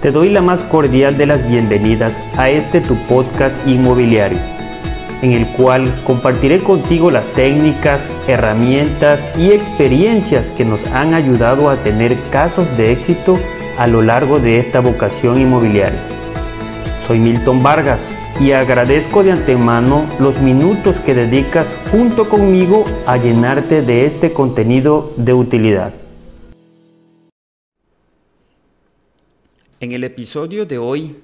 Te doy la más cordial de las bienvenidas a este tu podcast inmobiliario, en el cual compartiré contigo las técnicas, herramientas y experiencias que nos han ayudado a tener casos de éxito a lo largo de esta vocación inmobiliaria. Soy Milton Vargas y agradezco de antemano los minutos que dedicas junto conmigo a llenarte de este contenido de utilidad. En el episodio de hoy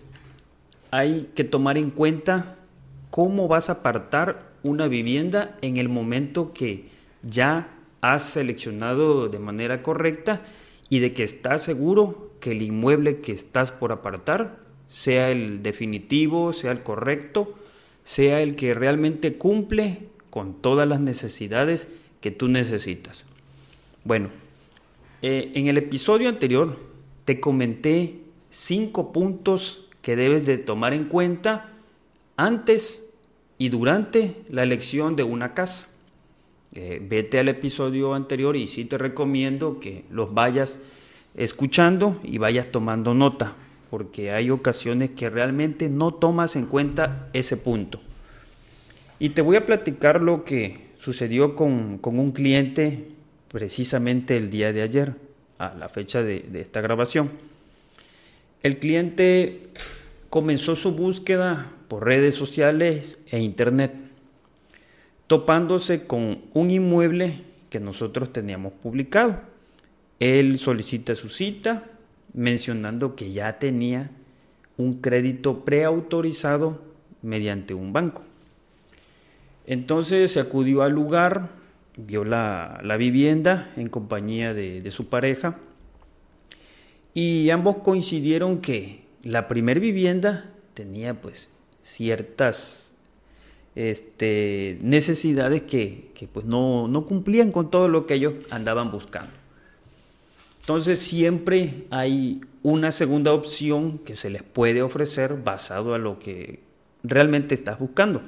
hay que tomar en cuenta cómo vas a apartar una vivienda en el momento que ya has seleccionado de manera correcta y de que estás seguro que el inmueble que estás por apartar sea el definitivo, sea el correcto, sea el que realmente cumple con todas las necesidades que tú necesitas. Bueno, eh, en el episodio anterior te comenté cinco puntos que debes de tomar en cuenta antes y durante la elección de una casa. Eh, vete al episodio anterior y sí te recomiendo que los vayas escuchando y vayas tomando nota, porque hay ocasiones que realmente no tomas en cuenta ese punto. Y te voy a platicar lo que sucedió con, un cliente precisamente el día de ayer, a la fecha de esta grabación. El cliente comenzó su búsqueda por redes sociales e internet, topándose con un inmueble que nosotros teníamos publicado. Él solicita su cita mencionando que ya tenía un crédito preautorizado mediante un banco. Entonces se acudió al lugar, vio la, vivienda en compañía de su pareja y ambos coincidieron que la primer vivienda tenía pues ciertas este, necesidades que, pues no, no, cumplían con todo lo que ellos andaban buscando. Entonces siempre hay una segunda opción que se les puede ofrecer basado a lo que realmente estás buscando.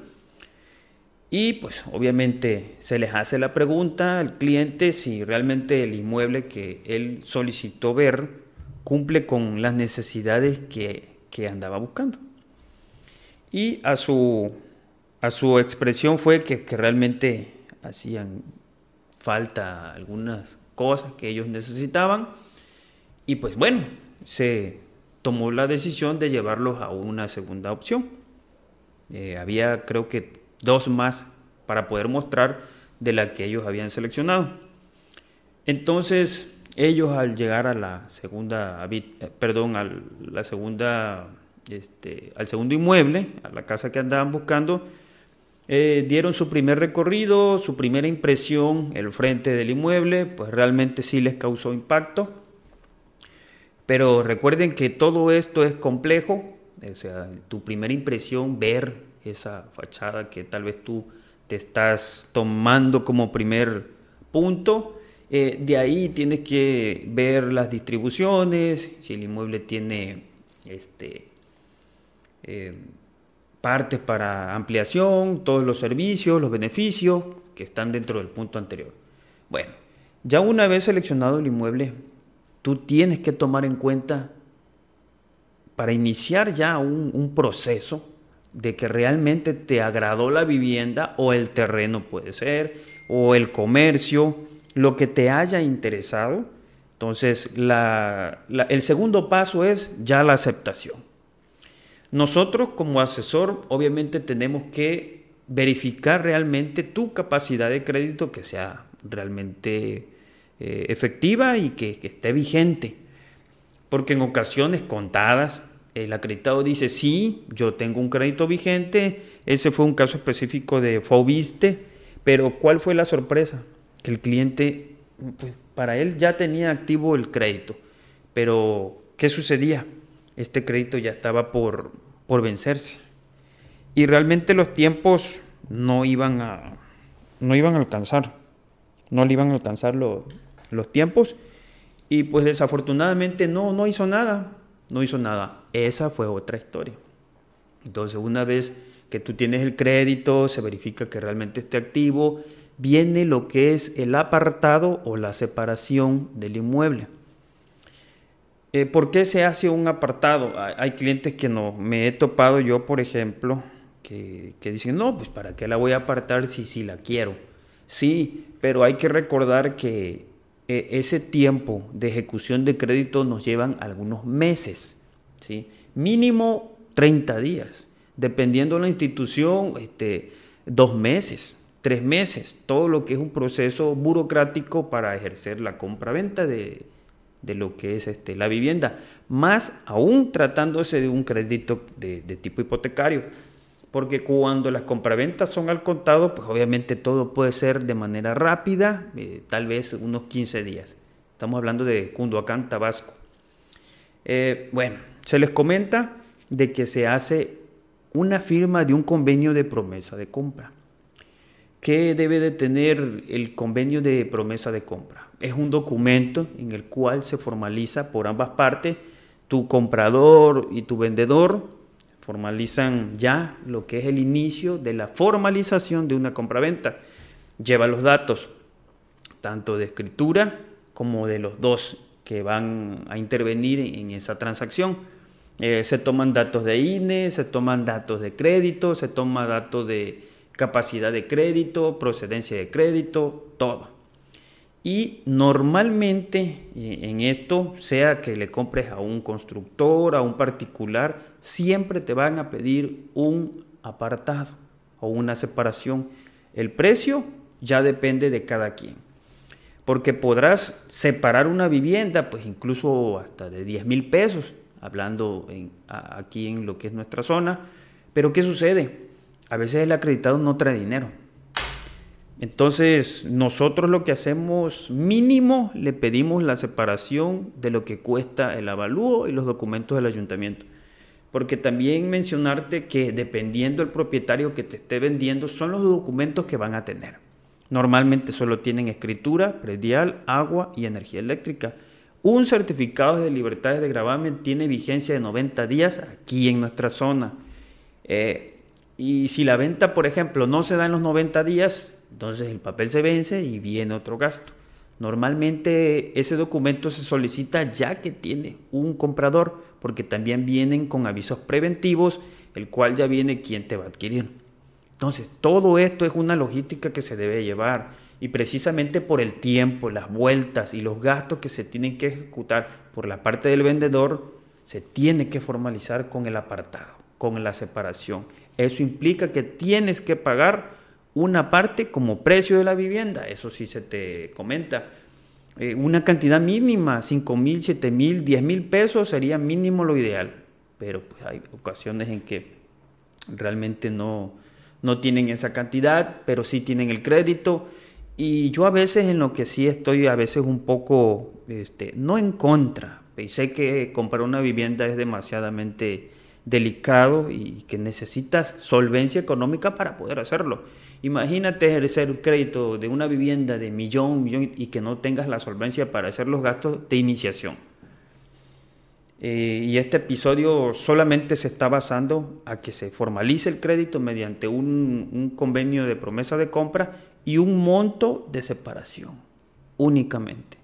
Y pues obviamente se les hace la pregunta al cliente si realmente el inmueble que él solicitó ver cumple con las necesidades que, andaba buscando. Y a su, a su expresión fue que, realmente hacían falta algunas cosas que ellos necesitaban. Y pues bueno, se tomó la decisión de llevarlos a una segunda opción. Eh, había creo que dos más para poder mostrar de la que ellos habían seleccionado. Entonces, ellos al llegar a la segunda, eh, perdón, a la segunda, este, al segundo inmueble, a la casa que andaban buscando, eh, dieron su primer recorrido, su primera impresión, el frente del inmueble, pues realmente sí les causó impacto. Pero recuerden que todo esto es complejo, o sea, tu primera impresión, ver esa fachada que tal vez tú te estás tomando como primer punto, eh, de ahí tienes que ver las distribuciones, si el inmueble tiene este, eh, partes para ampliación, todos los servicios, los beneficios que están dentro del punto anterior. Bueno, ya una vez seleccionado el inmueble, tú tienes que tomar en cuenta para iniciar ya un, un proceso de que realmente te agradó la vivienda o el terreno puede ser, o el comercio, lo que te haya interesado. Entonces, el segundo paso es ya la aceptación. Nosotros como asesor, obviamente tenemos que verificar realmente tu capacidad de crédito que sea realmente eh, efectiva y que, esté vigente. Porque en ocasiones contadas, el acreditado dice, sí, yo tengo un crédito vigente, ese fue un caso específico de Fobiste, pero ¿cuál fue la sorpresa? Que el cliente, pues, para él ya tenía activo el crédito, pero ¿qué sucedía? Este crédito ya estaba por, por vencerse. Y realmente los tiempos no iban a, no iban a alcanzar, no le iban a alcanzar los tiempos. Y pues desafortunadamente no, no hizo nada, no hizo nada. Esa fue otra historia. Entonces una vez que tú tienes el crédito, se verifica que realmente esté activo, viene lo que es el apartado o la separación del inmueble. Eh, ¿Por qué se hace un apartado? Hay, clientes que no, me he topado yo, por ejemplo, que, dicen, no, pues para qué la voy a apartar si, si la quiero. Sí, pero hay que recordar que eh, ese tiempo de ejecución de crédito nos llevan algunos meses, ¿sí? mínimo 30 días, dependiendo de la institución, este, dos meses, tres meses, todo lo que es un proceso burocrático para ejercer la compra-venta de, de lo que es este, la vivienda, más aún tratándose de un crédito de, tipo hipotecario. Porque cuando las compraventas son al contado, pues obviamente todo puede ser de manera rápida, eh, tal vez unos 15 días. Estamos hablando de Cunduacán, Tabasco. Eh, bueno, se les comenta de que se hace una firma de un convenio de promesa de compra. ¿Qué debe de tener el convenio de promesa de compra? Es un documento en el cual se formaliza por ambas partes, tu comprador y tu vendedor formalizan ya lo que es el inicio de la formalización de una compraventa. Lleva los datos tanto de escritura como de los dos que van a intervenir en esa transacción. Eh, se toman datos de INE, se toman datos de crédito, se toma datos de capacidad de crédito, procedencia de crédito, todo. Y normalmente eh, en esto, sea que le compres a un constructor, a un particular, siempre te van a pedir un apartado o una separación. El precio ya depende de cada quien. Porque podrás separar una vivienda, pues incluso hasta de 10 mil pesos, hablando aquí en lo que es nuestra zona. Pero ¿qué sucede? A veces el acreditado no trae dinero. Entonces, nosotros lo que hacemos mínimo, le pedimos la separación de lo que cuesta el avalúo y los documentos del ayuntamiento. Porque también mencionarte que dependiendo del propietario que te esté vendiendo, son los documentos que van a tener. Normalmente solo tienen escritura, predial, agua y energía eléctrica. Un certificado de libertades de gravamen tiene vigencia de 90 días aquí en nuestra zona. Eh, y si la venta, por ejemplo, no se da en los 90 días, entonces el papel se vence y viene otro gasto. Normalmente ese documento se solicita ya que tiene un comprador, porque también vienen con avisos preventivos, el cual ya viene quien te va a adquirir. Entonces, todo esto es una logística que se debe llevar y precisamente por el tiempo, las vueltas y los gastos que se tienen que ejecutar por la parte del vendedor, se tiene que formalizar con el apartado, con la separación. Eso implica que tienes que pagar una parte como precio de la vivienda, eso sí se te comenta. Eh, una cantidad mínima, 5 mil, 7 mil, 10 mil pesos sería mínimo lo ideal, pero pues hay ocasiones en que realmente no, no tienen esa cantidad, pero sí tienen el crédito. Y yo a veces en lo que sí estoy a veces un poco, este, no en contra, y sé que comprar una vivienda es demasiadamente delicado y que necesitas solvencia económica para poder hacerlo. Imagínate ejercer un crédito de una vivienda de millón, millón y que no tengas la solvencia para hacer los gastos de iniciación. Eh, y este episodio solamente se está basando a que se formalice el crédito mediante un, un convenio de promesa de compra y un monto de separación únicamente.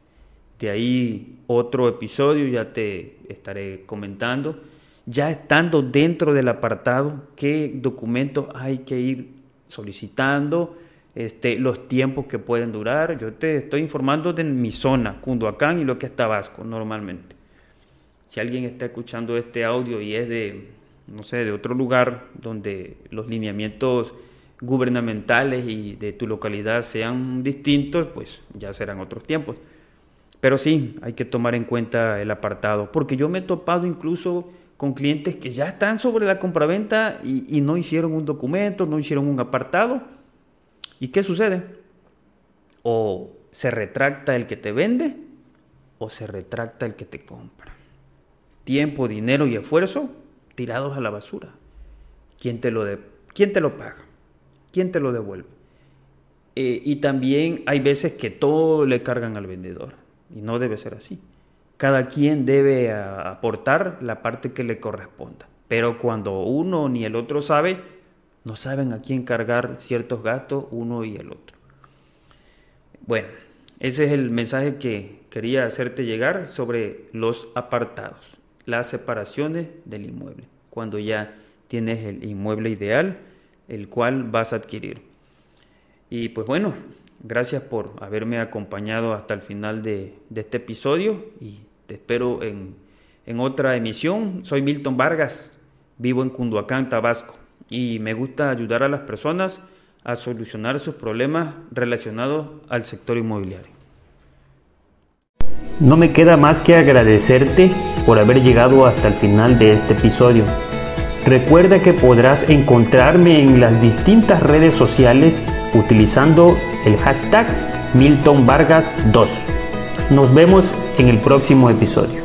De ahí otro episodio ya te estaré comentando ya estando dentro del apartado, qué documentos hay que ir solicitando, este, los tiempos que pueden durar. Yo te estoy informando de mi zona, Cunduacán y lo que es Tabasco normalmente. Si alguien está escuchando este audio y es de, no sé, de otro lugar donde los lineamientos gubernamentales y de tu localidad sean distintos, pues ya serán otros tiempos. Pero sí, hay que tomar en cuenta el apartado, porque yo me he topado incluso con clientes que ya están sobre la compraventa y, y no hicieron un documento, no hicieron un apartado. ¿Y qué sucede? O se retracta el que te vende o se retracta el que te compra. Tiempo, dinero y esfuerzo tirados a la basura. ¿Quién te lo, ¿quién te lo paga? ¿Quién te lo devuelve? Eh, y también hay veces que todo le cargan al vendedor y no debe ser así. Cada quien debe aportar la parte que le corresponda. Pero cuando uno ni el otro sabe, no saben a quién cargar ciertos gastos uno y el otro. Bueno, ese es el mensaje que quería hacerte llegar sobre los apartados, las separaciones del inmueble, cuando ya tienes el inmueble ideal, el cual vas a adquirir. Y pues bueno, gracias por haberme acompañado hasta el final de, este episodio y te espero en, en otra emisión. Soy Milton Vargas, vivo en Cunduacán, Tabasco, y me gusta ayudar a las personas a solucionar sus problemas relacionados al sector inmobiliario. No me queda más que agradecerte por haber llegado hasta el final de este episodio. Recuerda que podrás encontrarme en las distintas redes sociales utilizando el hashtag Milton Vargas 2. Nos vemos en el próximo episodio.